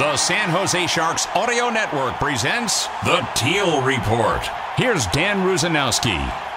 The San Jose Sharks Audio Network presents The Teal Report. Here's Dan Rusanowsky.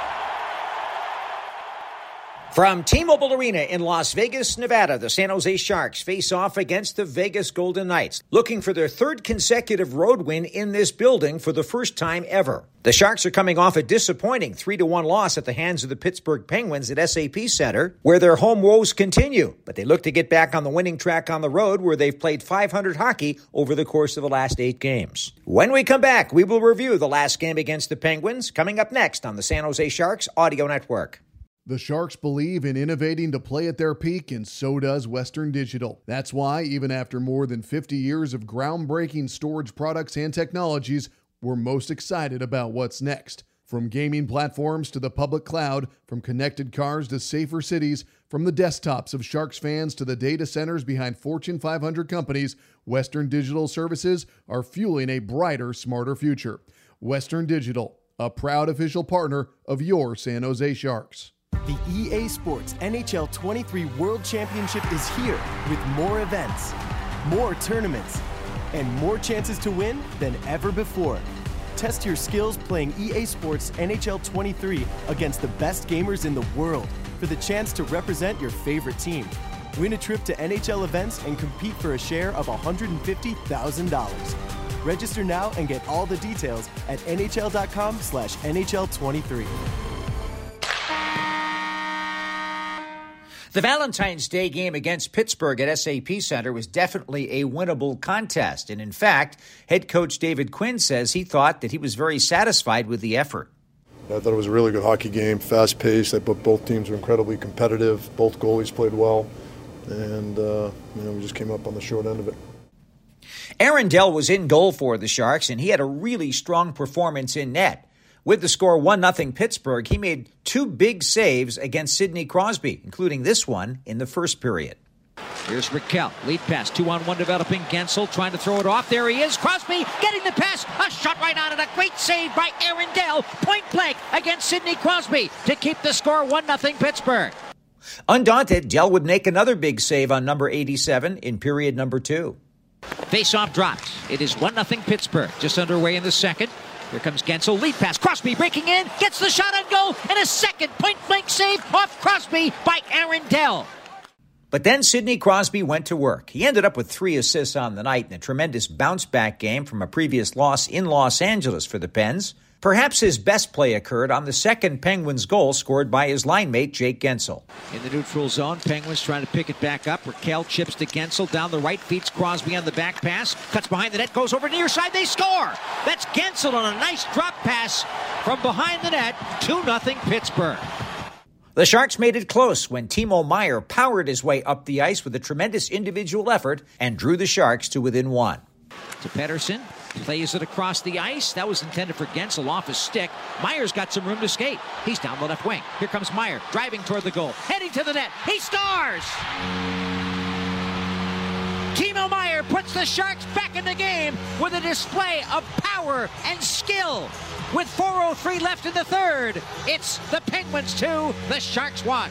From T-Mobile Arena in Las Vegas, Nevada, the San Jose Sharks face off against the Vegas Golden Knights, looking for their third consecutive road win in this building for the first time ever. The Sharks are coming off a disappointing 3-1 loss at the hands of the Pittsburgh Penguins at SAP Center, where their home woes continue, but they look to get back on the winning track on the road where they've played 500 hockey over the course of the last 8 games. When we come back, we will review the last game against the Penguins coming up next on the San Jose Sharks Audio Network. The Sharks believe in innovating to play at their peak, and so does Western Digital. That's why, even after more than 50 years of groundbreaking storage products and technologies, we're most excited about what's next. From gaming platforms to the public cloud, from connected cars to safer cities, from the desktops of Sharks fans to the data centers behind Fortune 500 companies, Western Digital services are fueling a brighter, smarter future. Western Digital, a proud official partner of your San Jose Sharks. The EA Sports NHL 23 World Championship is here with more events, more tournaments, and more chances to win than ever before. Test your skills playing EA Sports NHL 23 against the best gamers in the world for the chance to represent your favorite team. Win a trip to NHL events and compete for a share of $150,000. Register now and get all the details at nhl.com/nhl23. The Valentine's Day game against Pittsburgh at SAP Center was definitely a winnable contest. And in fact, head coach David Quinn says he thought that he was very satisfied with the effort. I thought it was a really good hockey game, fast paced. I thought both teams were incredibly competitive. Both goalies played well. And, uh, you know, we just came up on the short end of it. Aaron Dell was in goal for the Sharks, and he had a really strong performance in net. With the score 1 0 Pittsburgh, he made two big saves against Sidney Crosby, including this one in the first period. Here's Rakell. Lead pass. Two on one developing. Guentzel trying to throw it off. There he is. Crosby getting the pass. A shot right on it. A great save by Aaron Dell. Point blank against Sidney Crosby to keep the score 1 0 Pittsburgh. Undaunted, Dell would make another big save on number 87 in period number two. Face-off drops. It is 1 0 Pittsburgh. Just underway in the second. Here comes Guentzel. lead pass. Crosby breaking in, gets the shot on goal, and a second point blank save off Crosby by Aaron Dell. But then Sidney Crosby went to work. He ended up with three assists on the night in a tremendous bounce back game from a previous loss in Los Angeles for the Pens. Perhaps his best play occurred on the second Penguins goal scored by his line mate, Jake Guentzel. In the neutral zone, Penguins trying to pick it back up. Rakell chips to Guentzel down the right, feeds Crosby on the back pass, cuts behind the net, goes over near side, they score! That's Guentzel on a nice drop pass from behind the net, 2 0 Pittsburgh. The Sharks made it close when Timo Meier powered his way up the ice with a tremendous individual effort and drew the Sharks to within one. To Pettersson, plays it across the ice. That was intended for Guentzel off his stick. Meier's got some room to skate. He's down the left wing. Here comes Meier driving toward the goal, heading to the net. He stars! Timo Meier puts the Sharks back in the game with a display of power and skill. With 4.03 left in the third, it's the Penguins 2, the Sharks 1.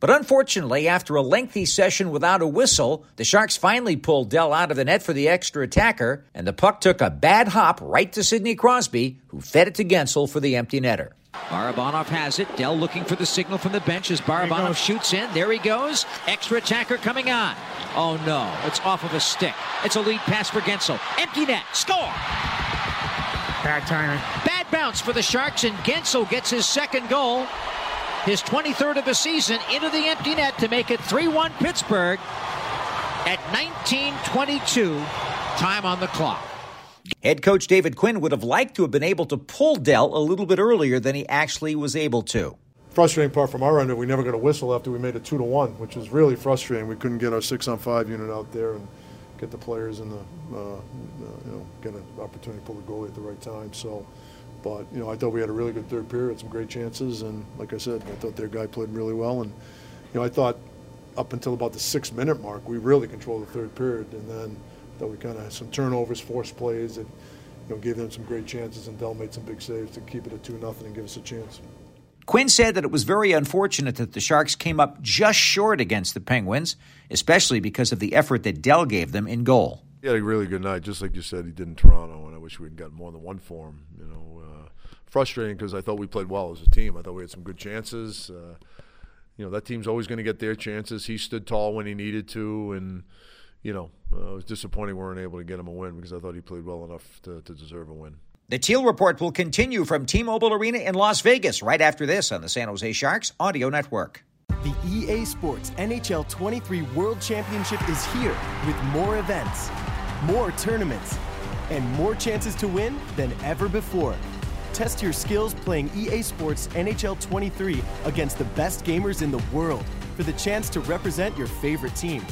But unfortunately, after a lengthy session without a whistle, the Sharks finally pulled Dell out of the net for the extra attacker, and the puck took a bad hop right to Sidney Crosby, who fed it to Guentzel for the empty netter. Barabanov has it. Dell looking for the signal from the bench as Barabanov shoots in. There he goes. Extra attacker coming on. Oh no, it's off of a stick. It's a lead pass for Guentzel. Empty net. Score! Bad timing. Bad bounce for the Sharks, and Guentzel gets his second goal. His 23rd of the season into the empty net to make it 3 1 Pittsburgh at 1922. Time on the clock. Head coach David Quinn would have liked to have been able to pull Dell a little bit earlier than he actually was able to. frustrating part from our end, we never got a whistle after we made it two to one, which was really frustrating. We couldn't get our six on five unit out there and get the players in the, uh, uh, you know, get an opportunity to pull the goalie at the right time. So, but you know, I thought we had a really good third period, had some great chances, and like I said, I thought their guy played really well. And you know, I thought up until about the six minute mark, we really controlled the third period, and then that we kind of had some turnovers, forced plays that you know gave them some great chances, and Dell made some big saves to keep it at two nothing and give us a chance. Quinn said that it was very unfortunate that the Sharks came up just short against the Penguins, especially because of the effort that Dell gave them in goal. He had a really good night, just like you said he did in Toronto, and I wish we had gotten more than one for him. You know, frustrating because I thought we played well as a team. I thought we had some good chances. Uh, you know, that team's always going to get their chances. He stood tall when he needed to, and you know, uh, it was disappointing we weren't able to get him a win because I thought he played well enough to, to deserve a win. The Teal Report will continue from T Mobile Arena in Las Vegas right after this on the San Jose Sharks Audio Network. The EA Sports NHL 23 World Championship is here with more events, more tournaments, and more chances to win than ever before. Test your skills playing EA Sports NHL 23 against the best gamers in the world for the chance to represent your favorite team.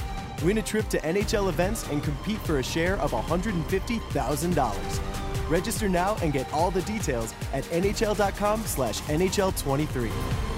Win a trip to NHL events and compete for a share of $150,000. Register now and get all the details at nhl.com/nhl23.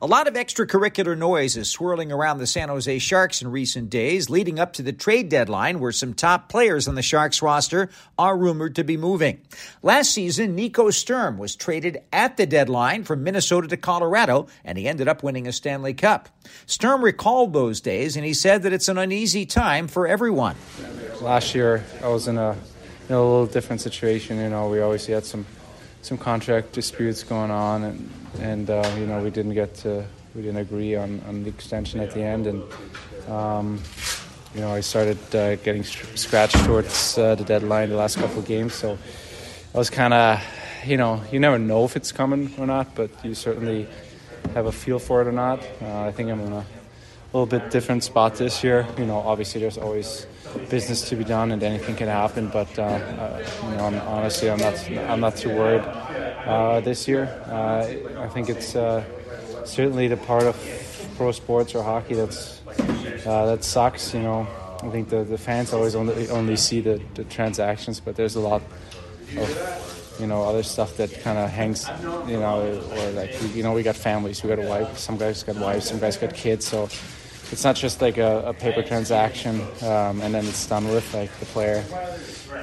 A lot of extracurricular noise is swirling around the San Jose Sharks in recent days, leading up to the trade deadline, where some top players on the Sharks roster are rumored to be moving. Last season, Nico Sturm was traded at the deadline from Minnesota to Colorado, and he ended up winning a Stanley Cup. Sturm recalled those days, and he said that it's an uneasy time for everyone. Last year, I was in a, in a little different situation. You know, we obviously had some some contract disputes going on, and and uh, you know we didn't get to we didn't agree on, on the extension at the end, and um, you know I started uh, getting scratched towards uh, the deadline the last couple of games, so I was kind of you know you never know if it's coming or not, but you certainly have a feel for it or not. Uh, I think I'm in a little bit different spot this year. You know, obviously there's always business to be done and anything can happen. But uh, uh, you know, I'm, honestly, I'm not I'm not too worried uh, this year. Uh, I think it's uh, certainly the part of pro sports or hockey that's uh, that sucks. You know, I think the, the fans always only only see the, the transactions, but there's a lot of you know other stuff that kind of hangs you know or like you know we got families we got a wife some guys got wives some guys got kids so it's not just like a, a paper transaction um, and then it's done with like the player.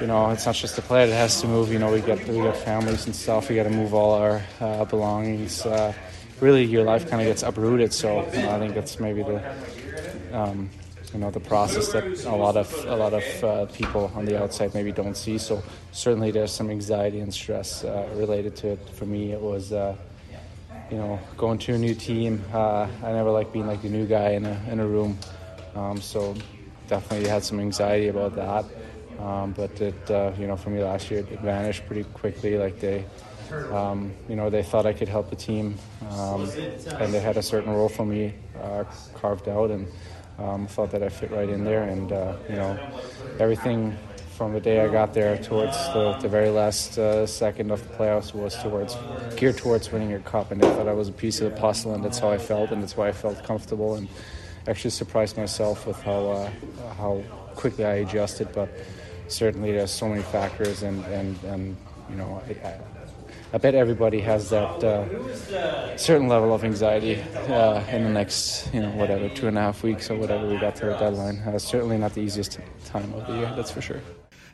You know it's not just the player that has to move. You know we got we got families and stuff. We got to move all our uh, belongings. Uh, really your life kind of gets uprooted. So you know, I think that's maybe the um, you know the process that a lot of a lot of uh, people on the outside maybe don't see. So certainly there's some anxiety and stress uh, related to it. For me it was uh, you know, going to a new team. Uh, I never like being like the new guy in a in a room, um, so definitely had some anxiety about that. Um, but it, uh, you know, for me last year, it vanished pretty quickly. Like they, um, you know, they thought I could help the team, um, and they had a certain role for me uh, carved out, and um, thought that I fit right in there. And uh, you know, everything from the day I got there towards the, the very last uh, second of the playoffs was towards geared towards winning a cup, and I thought I was a piece of the puzzle, and that's how I felt, and that's why I felt comfortable, and actually surprised myself with how uh, how quickly I adjusted. But certainly, there's so many factors, and and, and you know. I, I, I bet everybody has that uh, certain level of anxiety uh, in the next, you know, whatever, two and a half weeks or whatever we got to the deadline. Uh, certainly not the easiest time of the year, that's for sure.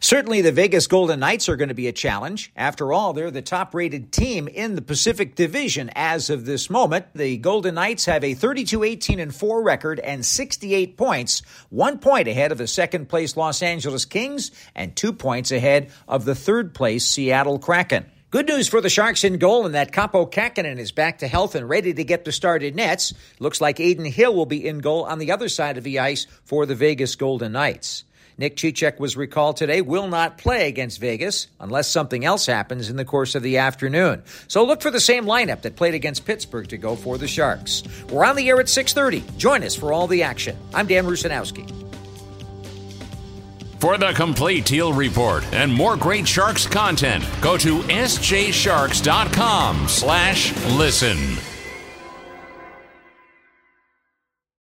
Certainly, the Vegas Golden Knights are going to be a challenge. After all, they're the top rated team in the Pacific Division as of this moment. The Golden Knights have a 32 18 and 4 record and 68 points, one point ahead of the second place Los Angeles Kings and two points ahead of the third place Seattle Kraken. Good news for the Sharks in goal, and that Kaapo Kähkönen is back to health and ready to get the start in nets. Looks like Adin Hill will be in goal on the other side of the ice for the Vegas Golden Knights. Nick Cicek was recalled today, will not play against Vegas unless something else happens in the course of the afternoon. So look for the same lineup that played against Pittsburgh to go for the Sharks. We're on the air at 6:30. Join us for all the action. I'm Dan Rusanowsky. For the complete Teal Report and more great Sharks content, go to sjsharks.com slash listen.